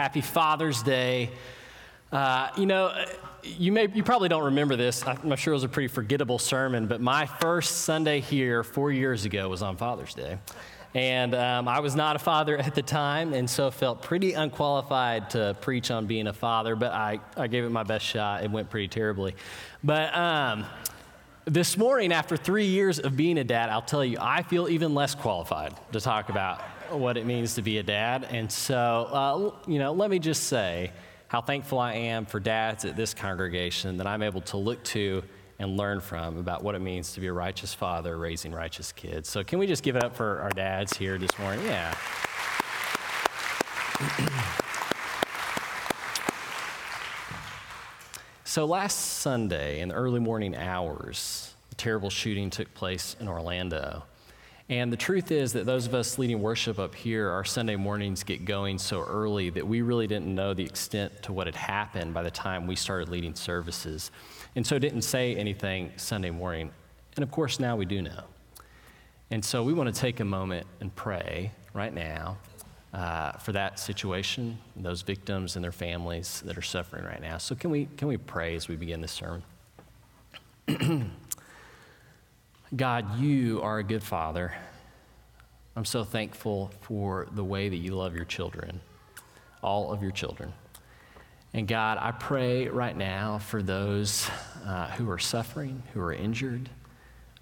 Happy Father's Day. Uh, you know, you may you probably don't remember this. I'm sure it was a pretty forgettable sermon, but my first Sunday here four years ago was on Father's Day. And um, I was not a father at the time, and so felt pretty unqualified to preach on being a father, but I, I gave it my best shot. It went pretty terribly. But um, this morning, after three years of being a dad, I'll tell you, I feel even less qualified to talk about what it means to be a dad. And so, uh, you know, let me just say how thankful I am for dads at this congregation that I'm able to look to and learn from about what it means to be a righteous father raising righteous kids. So, can we just give it up for our dads here this morning? Yeah. so, last Sunday, in the early morning hours, a terrible shooting took place in Orlando. And the truth is that those of us leading worship up here, our Sunday mornings get going so early that we really didn't know the extent to what had happened by the time we started leading services. And so didn't say anything Sunday morning. And of course, now we do know. And so we want to take a moment and pray right now uh, for that situation, those victims and their families that are suffering right now. So can we, can we pray as we begin this sermon? God, you are a good father. I'm so thankful for the way that you love your children, all of your children. And God, I pray right now for those uh, who are suffering, who are injured.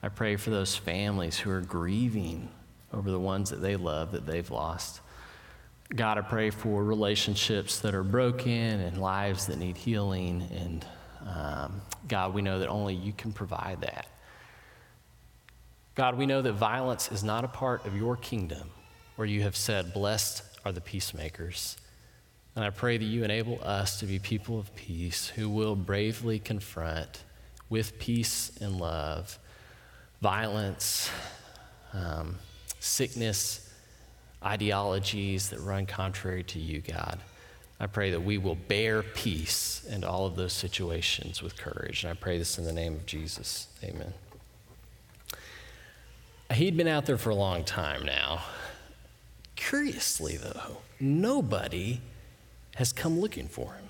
I pray for those families who are grieving over the ones that they love that they've lost. God, I pray for relationships that are broken and lives that need healing. And um, God, we know that only you can provide that. God, we know that violence is not a part of your kingdom where you have said, Blessed are the peacemakers. And I pray that you enable us to be people of peace who will bravely confront with peace and love violence, um, sickness, ideologies that run contrary to you, God. I pray that we will bear peace in all of those situations with courage. And I pray this in the name of Jesus. Amen. He'd been out there for a long time now. Curiously, though, nobody has come looking for him.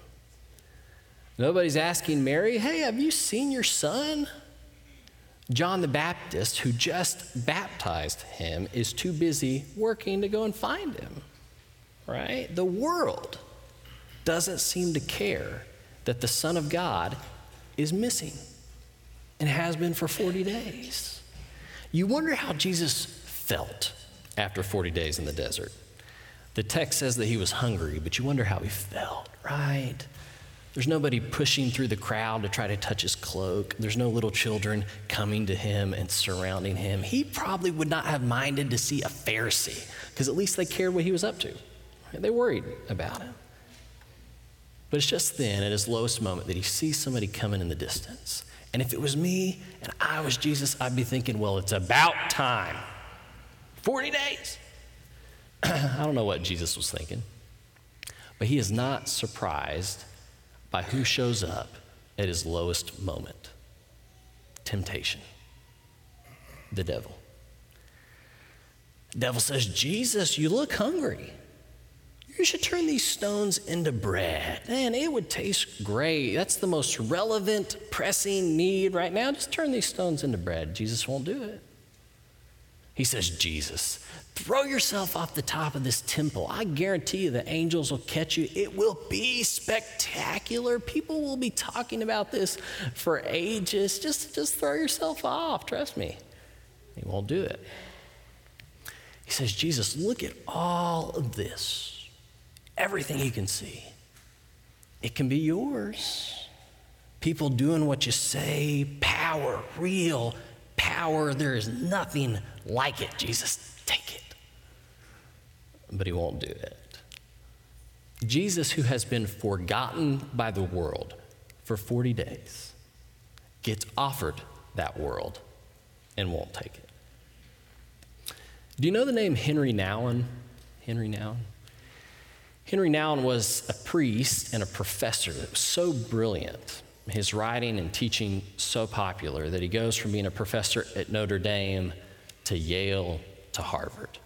Nobody's asking Mary, hey, have you seen your son? John the Baptist, who just baptized him, is too busy working to go and find him, right? The world doesn't seem to care that the Son of God is missing and has been for 40 days. You wonder how Jesus felt after 40 days in the desert. The text says that he was hungry, but you wonder how he felt, right? There's nobody pushing through the crowd to try to touch his cloak. There's no little children coming to him and surrounding him. He probably would not have minded to see a Pharisee because at least they cared what he was up to. They worried about him. But it's just then, at his lowest moment, that he sees somebody coming in the distance. And if it was me and I was Jesus, I'd be thinking, well, it's about time. 40 days. I don't know what Jesus was thinking, but he is not surprised by who shows up at his lowest moment temptation, the devil. The devil says, Jesus, you look hungry. You should turn these stones into bread. Man, it would taste great. That's the most relevant, pressing need right now. Just turn these stones into bread. Jesus won't do it. He says, Jesus, throw yourself off the top of this temple. I guarantee you the angels will catch you. It will be spectacular. People will be talking about this for ages. Just, just throw yourself off. Trust me. He won't do it. He says, Jesus, look at all of this everything you can see. It can be yours. People doing what you say, power, real power. There is nothing like it. Jesus, take it. But he won't do it. Jesus, who has been forgotten by the world for 40 days, gets offered that world and won't take it. Do you know the name Henri Nouwen? Henri Nouwen? Henri Nouwen was a priest and a professor that was so brilliant, his writing and teaching so popular, that he goes from being a professor at Notre Dame to Yale to Harvard.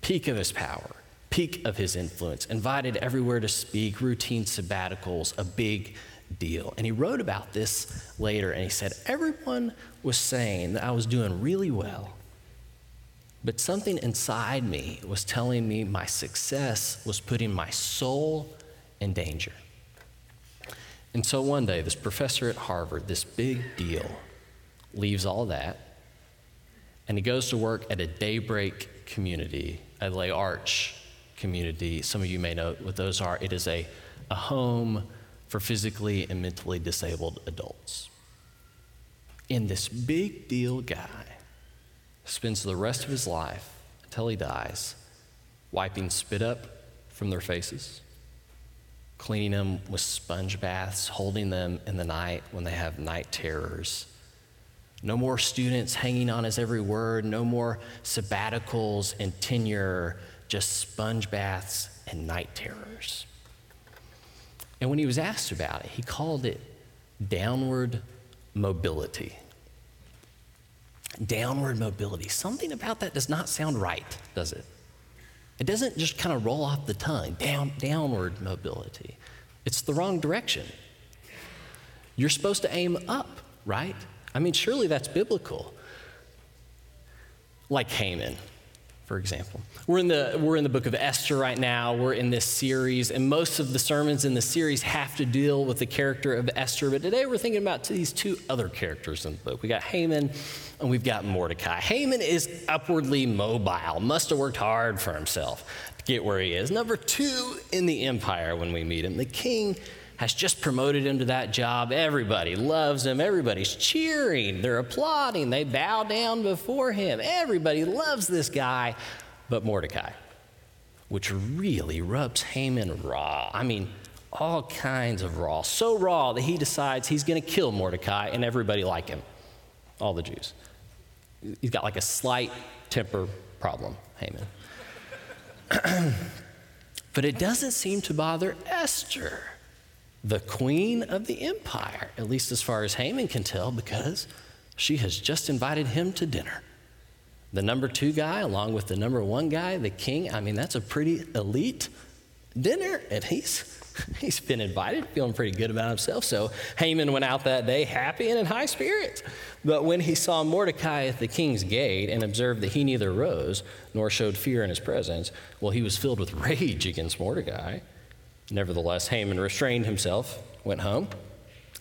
Peak of his power, peak of his influence, invited everywhere to speak, routine sabbaticals, a big deal. And he wrote about this later and he said, Everyone was saying that I was doing really well, but something inside me was telling me my success was putting my soul in danger. And so one day, this professor at Harvard, this big deal, leaves all that and he goes to work at a daybreak community, a Les Arches community. Some of you may know what those are. It is a, a home for physically and mentally disabled adults. And this big deal guy spends the rest of his life until he dies wiping spit up from their faces, cleaning them with sponge baths, holding them in the night when they have night terrors. No more students hanging on his every word, no more sabbaticals and tenure, just sponge baths and night terrors. And when he was asked about it, he called it downward mobility. Downward mobility. Something about that does not sound right, does it? It doesn't just kind of roll off the tongue, down, downward mobility. It's the wrong direction. You're supposed to aim up, right? I mean, surely that's biblical. Like Haman for example. We're in, the, we're in the book of Esther right now. We're in this series, and most of the sermons in the series have to deal with the character of Esther. But today we're thinking about these two other characters in the book. We got Haman and we've got Mordecai. Haman is upwardly mobile, must have worked hard for himself to get where he is. Number two in the empire when we meet him. The king has just promoted him to that job. Everybody loves him. Everybody's cheering. They're applauding. They bow down before him. Everybody loves this guy but Mordecai, which really rubs Haman raw. I mean, all kinds of raw. So raw that he decides he's going to kill Mordecai and everybody like him, all the Jews. He's got like a slight temper problem, Haman. but it doesn't seem to bother Esther the queen of the empire, at least as far as Haman can tell, because she has just invited him to dinner. The number two guy, along with the number one guy, the king, I mean, that's a pretty elite dinner, and he's. He's been invited, feeling pretty good about himself. So Haman went out that day happy and in high spirits. But when he saw Mordecai at the king's gate and observed that he neither rose nor showed fear in his presence, well, he was filled with rage against Mordecai. Nevertheless, Haman restrained himself, went home,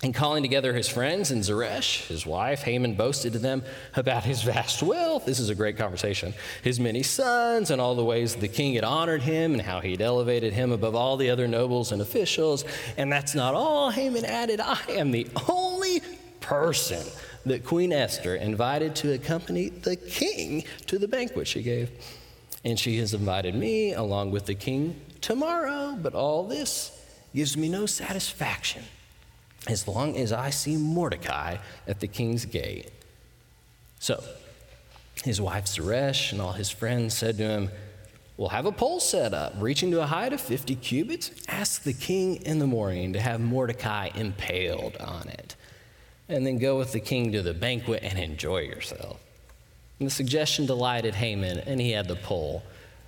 and calling together his friends and Zeresh, his wife, Haman boasted to them about his vast wealth. This is a great conversation. His many sons and all the ways the king had honored him and how he had elevated him above all the other nobles and officials. And that's not all. Haman added, I am the only person that Queen Esther invited to accompany the king to the banquet she gave. And she has invited me along with the king tomorrow, but all this gives me no satisfaction as long as I see Mordecai at the king's gate. So his wife Zeresh and all his friends said to him, We'll have a pole set up, reaching to a height of 50 cubits. Ask the king in the morning to have Mordecai impaled on it. And then go with the king to the banquet and enjoy yourself. And the suggestion delighted Haman, and he had the pole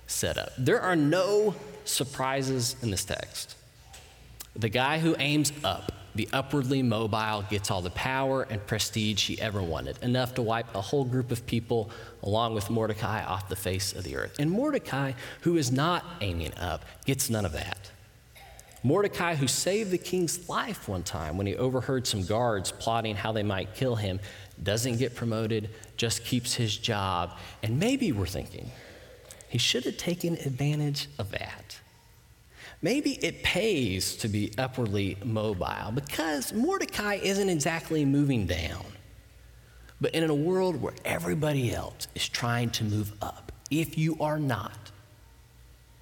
set up. There are no surprises in this text. The guy who aims up, the upwardly mobile, gets all the power and prestige he ever wanted, enough to wipe a whole group of people, along with Mordecai, off the face of the earth. And Mordecai, who is not aiming up, gets none of that. Mordecai, who saved the king's life one time when he overheard some guards plotting how they might kill him, doesn't get promoted, just keeps his job. And maybe we're thinking, he should have taken advantage of that. Maybe it pays to be upwardly mobile because Mordecai isn't exactly moving down. But in a world where everybody else is trying to move up, if you are not,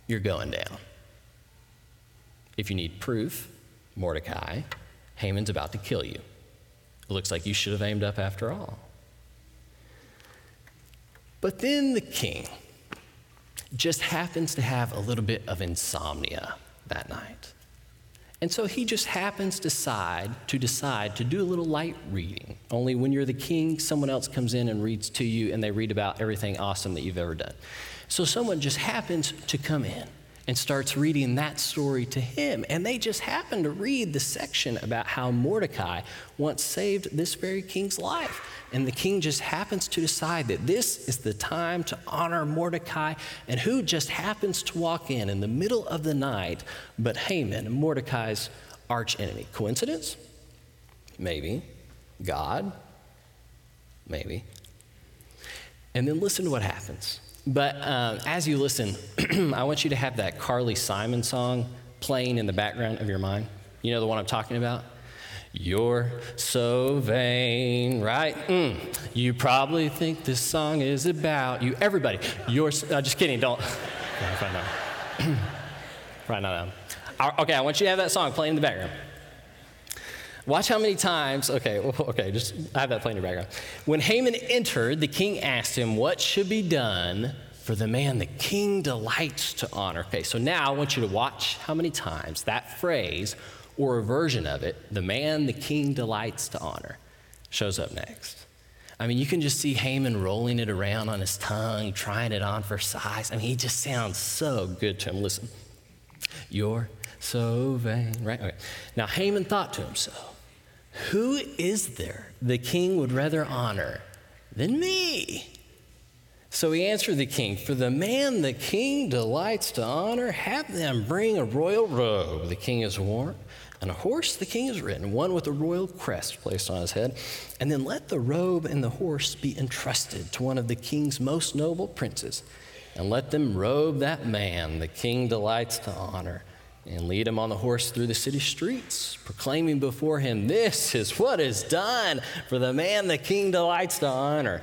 you're going down. If you need proof, Mordecai, Haman's about to kill you. It looks like you should have aimed up after all. But then the king, just happens to have a little bit of insomnia that night. And so he just happens decide to decide to do a little light reading. Only when you're the king, someone else comes in and reads to you and they read about everything awesome that you've ever done. So someone just happens to come in and starts reading that story to him. And they just happen to read the section about how Mordecai once saved this very king's life. And the king just happens to decide that this is the time to honor Mordecai. And who just happens to walk in in the middle of the night but Haman, Mordecai's archenemy? Coincidence? Maybe. God? Maybe. And then listen to what happens. But um, as you listen, I want you to have that Carly Simon song playing in the background of your mind. You know the one I'm talking about? You're so vain, right? Mm. You probably think this song is about you. Everybody, you're. Uh, just kidding. Don't. right now. right now. Okay, I want you to have that song playing in the background. Watch how many times, okay, okay, just have that playing in the background. When Haman entered, the king asked him what should be done for the man the king delights to honor. Okay, so now I want you to watch how many times that phrase or a version of it, the man the king delights to honor, shows up next. I mean, you can just see Haman rolling it around on his tongue, trying it on for size. I mean, he just sounds so good to him. Listen, you're so vain, right? Okay. Now, Haman thought to himself, who is there the king would rather honor than me? So he answered the king, For the man the king delights to honor, have them bring a royal robe the king has worn, and a horse the king has ridden, one with a royal crest placed on his head. And then let the robe and the horse be entrusted to one of the king's most noble princes, and let them robe that man the king delights to honor and lead him on the horse through the city streets, proclaiming before him, This is what is done for the man the king delights to honor.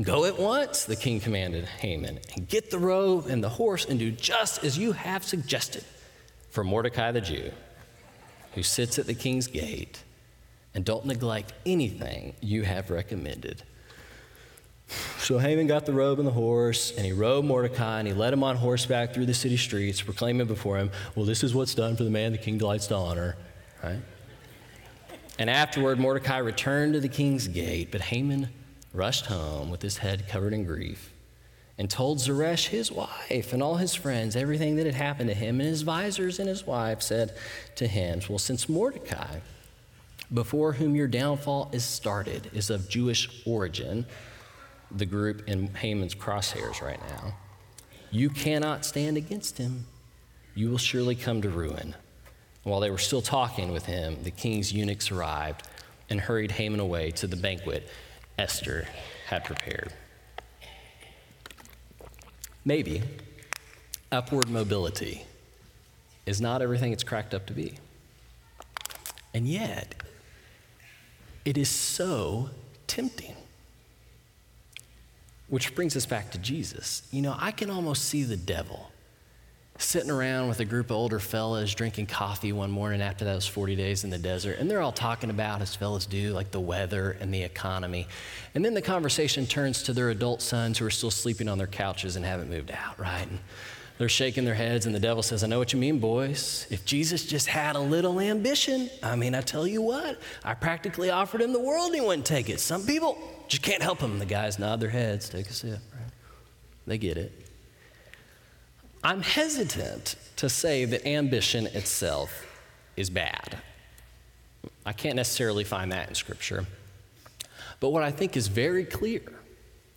Go at once, the king commanded Haman, and get the robe and the horse and do just as you have suggested for Mordecai the Jew, who sits at the king's gate, and don't neglect anything you have recommended. So Haman got the robe and the horse, and he rode Mordecai, and he led him on horseback through the city streets, proclaiming before him, Well, this is what's done for the man the king delights to honor. Right? And afterward, Mordecai returned to the king's gate, but Haman rushed home with his head covered in grief and told Zeresh, his wife, and all his friends everything that had happened to him. And his advisors and his wife said to him, Well, since Mordecai, before whom your downfall is started, is of Jewish origin, the group in Haman's crosshairs right now. You cannot stand against him. You will surely come to ruin. While they were still talking with him, the king's eunuchs arrived and hurried Haman away to the banquet Esther had prepared. Maybe upward mobility is not everything it's cracked up to be. And yet, it is so tempting. Which brings us back to Jesus. You know, I can almost see the devil sitting around with a group of older fellas drinking coffee one morning after those 40 days in the desert, and they're all talking about, as fellas do, like the weather and the economy. And then the conversation turns to their adult sons who are still sleeping on their couches and haven't moved out, right? And they're shaking their heads, and the devil says, I know what you mean, boys. If Jesus just had a little ambition, I mean, I tell you what, I practically offered him the world and he wouldn't take it. Some people just can't help them. The guys nod their heads, take a sip, right? They get it. I'm hesitant to say that ambition itself is bad. I can't necessarily find that in Scripture. But what I think is very clear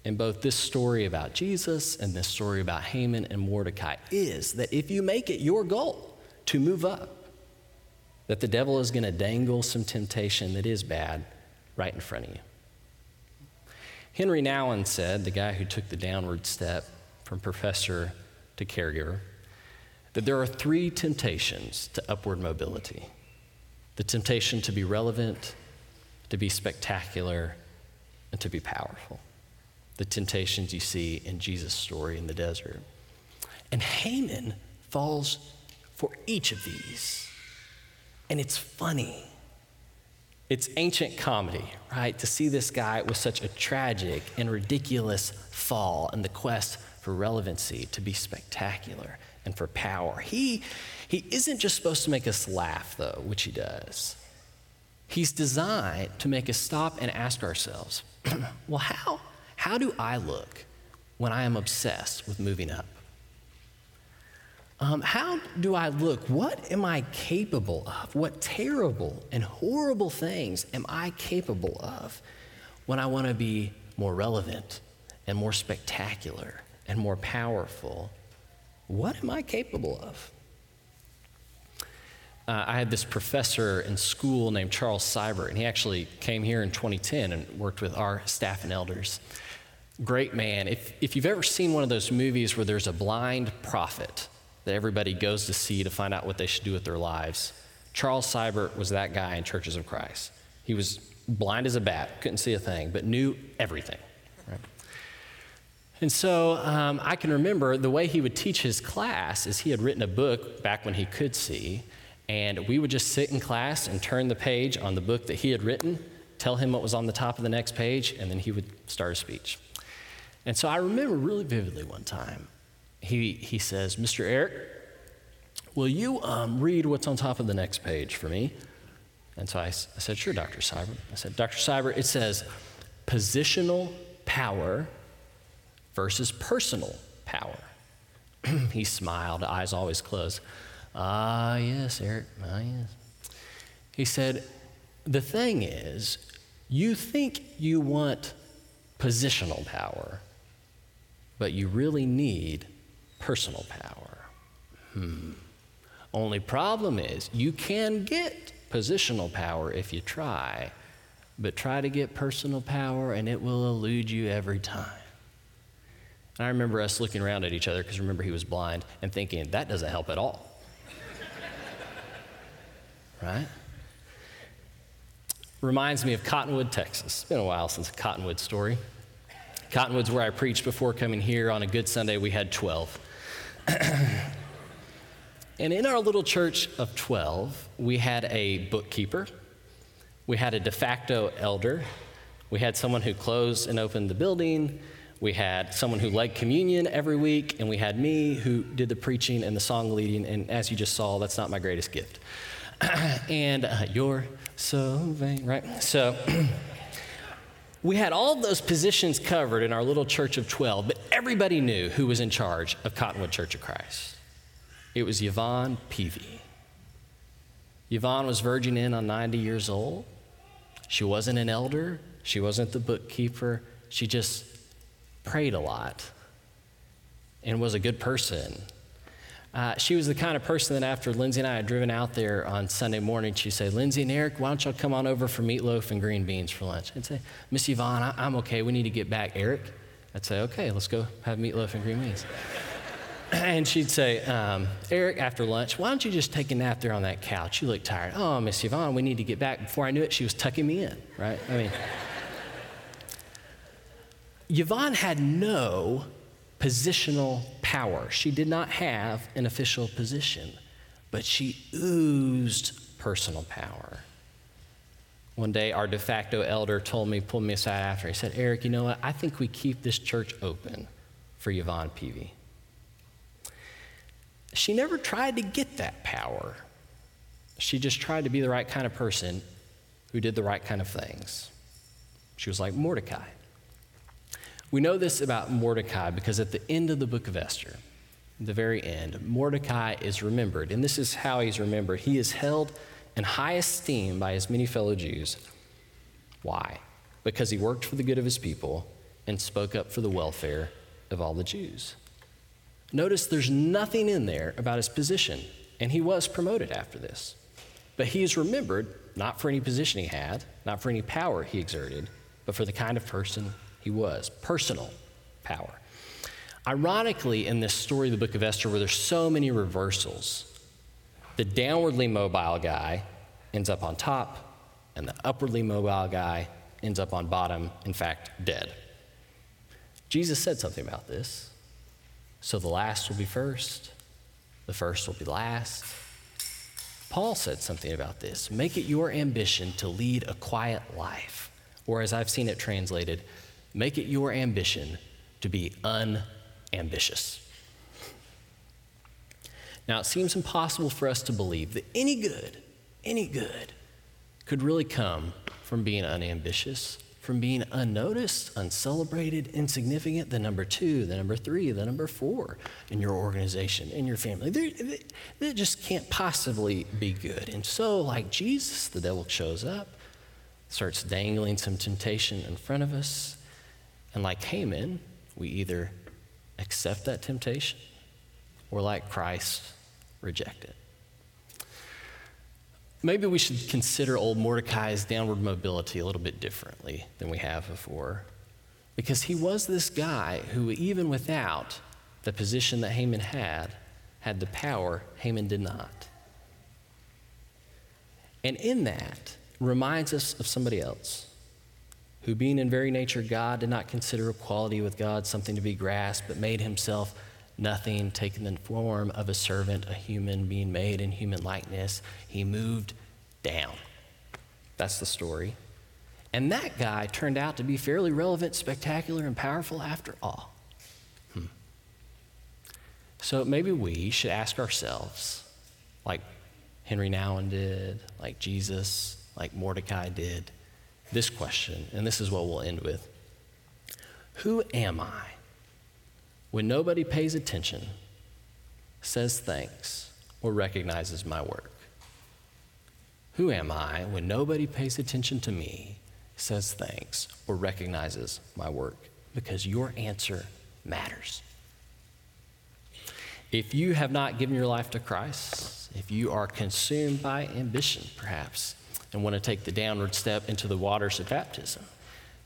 in both this story about Jesus and this story about Haman and Mordecai is that if you make it your goal to move up, that the devil is going to dangle some temptation that is bad right in front of you. Henri Nouwen said, the guy who took the downward step from professor to caregiver, that there are three temptations to upward mobility the temptation to be relevant, to be spectacular, and to be powerful. The temptations you see in Jesus' story in the desert. And Haman falls for each of these. And it's funny it's ancient comedy, right? To see this guy with such a tragic and ridiculous fall and the quest for relevancy, to be spectacular and for power. He, he isn't just supposed to make us laugh, though, which he does. He's designed to make us stop and ask ourselves, well, how, how do I look when I am obsessed with moving up? Um, how do I look? What am I capable of? What terrible and horrible things am I capable of when I want to be more relevant and more spectacular and more powerful? What am I capable of? Uh, I had this professor in school named Charles Siburt, and he actually came here in 2010 and worked with our staff and elders. Great man. If, if you've ever seen one of those movies where there's a blind prophet, that everybody goes to see to find out what they should do with their lives. Charles Siburt was that guy in Churches of Christ. He was blind as a bat, couldn't see a thing, but knew everything. Right? And so um, I can remember the way he would teach his class is he had written a book back when he could see, and we would just sit in class and turn the page on the book that he had written, tell him what was on the top of the next page, and then he would start a speech. And so I remember really vividly one time he, he says, Mr. Eric, will you um, read what's on top of the next page for me? And so I, I said, Sure, Dr. Siburt. I said, Dr. Siburt, it says positional power versus personal power. he smiled, eyes always closed. Ah, yes, Eric, ah, yes. He said, The thing is, you think you want positional power, but you really need personal power. Hmm. Only problem is you can get positional power if you try, but try to get personal power and it will elude you every time. And I remember us looking around at each other because remember he was blind and thinking that doesn't help at all. right? Reminds me of Cottonwood, Texas. It's been a while since a Cottonwood story. Cottonwood's where I preached before coming here. On a good Sunday, we had 12. and in our little church of 12, we had a bookkeeper, we had a de facto elder, we had someone who closed and opened the building, we had someone who led communion every week, and we had me who did the preaching and the song leading. And as you just saw, that's not my greatest gift. and uh, you're so vain, right? So. We had all those positions covered in our little church of 12, but everybody knew who was in charge of Cottonwood Church of Christ. It was Yvonne Peavy. Yvonne was verging in on 90 years old. She wasn't an elder, she wasn't the bookkeeper. She just prayed a lot and was a good person uh, she was the kind of person that after Lindsay and I had driven out there on Sunday morning, she'd say, Lindsay and Eric, why don't y'all come on over for meatloaf and green beans for lunch? I'd say, Miss Yvonne, I- am okay. We need to get back. Eric? I'd say, okay, let's go have meatloaf and green beans. and she'd say, um, Eric, after lunch, why don't you just take a nap there on that couch? You look tired. Oh, Miss Yvonne, we need to get back. Before I knew it, she was tucking me in, right? I mean, Yvonne had no positional power. She did not have an official position, but she oozed personal power. One day, our de facto elder told me, pulled me aside after. He said, Eric, you know what? I think we keep this church open for Yvonne Peavy. She never tried to get that power. She just tried to be the right kind of person who did the right kind of things. She was like Mordecai. We know this about Mordecai because at the end of the book of Esther, the very end, Mordecai is remembered. And this is how he's remembered. He is held in high esteem by his many fellow Jews. Why? Because he worked for the good of his people and spoke up for the welfare of all the Jews. Notice there's nothing in there about his position, and he was promoted after this. But he is remembered not for any position he had, not for any power he exerted, but for the kind of person he was personal power. Ironically, in this story of the book of Esther, where there's so many reversals, the downwardly mobile guy ends up on top, and the upwardly mobile guy ends up on bottom, in fact, dead. Jesus said something about this. So the last will be first, the first will be last. Paul said something about this. Make it your ambition to lead a quiet life, or as I've seen it translated, Make it your ambition to be unambitious. Now, it seems impossible for us to believe that any good, any good, could really come from being unambitious, from being unnoticed, uncelebrated, insignificant, the number two, the number three, the number four in your organization, in your family. That just can't possibly be good. And so, like Jesus, the devil shows up, starts dangling some temptation in front of us. And like Haman, we either accept that temptation or, like Christ, reject it. Maybe we should consider old Mordecai's downward mobility a little bit differently than we have before. Because he was this guy who, even without the position that Haman had, had the power Haman did not. And in that, reminds us of somebody else who, being in very nature God, did not consider equality with God something to be grasped, but made himself nothing, taking the form of a servant, a human being made in human likeness. He moved down. That's the story. And that guy turned out to be fairly relevant, spectacular, and powerful after all. Hmm. So maybe we should ask ourselves, like Henri Nouwen did, like Jesus, like Mordecai did, this question, and this is what we'll end with Who am I when nobody pays attention, says thanks, or recognizes my work? Who am I when nobody pays attention to me, says thanks, or recognizes my work? Because your answer matters. If you have not given your life to Christ, if you are consumed by ambition, perhaps, and want to take the downward step into the waters of baptism.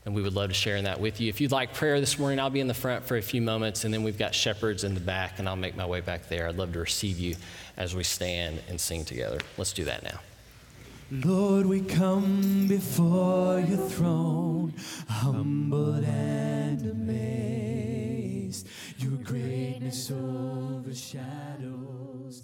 And we would love to share in that with you. If you'd like prayer this morning, I'll be in the front for a few moments, and then we've got shepherds in the back, and I'll make my way back there. I'd love to receive you as we stand and sing together. Let's do that now. Lord, we come before your throne, humbled and amazed. Your greatness overshadows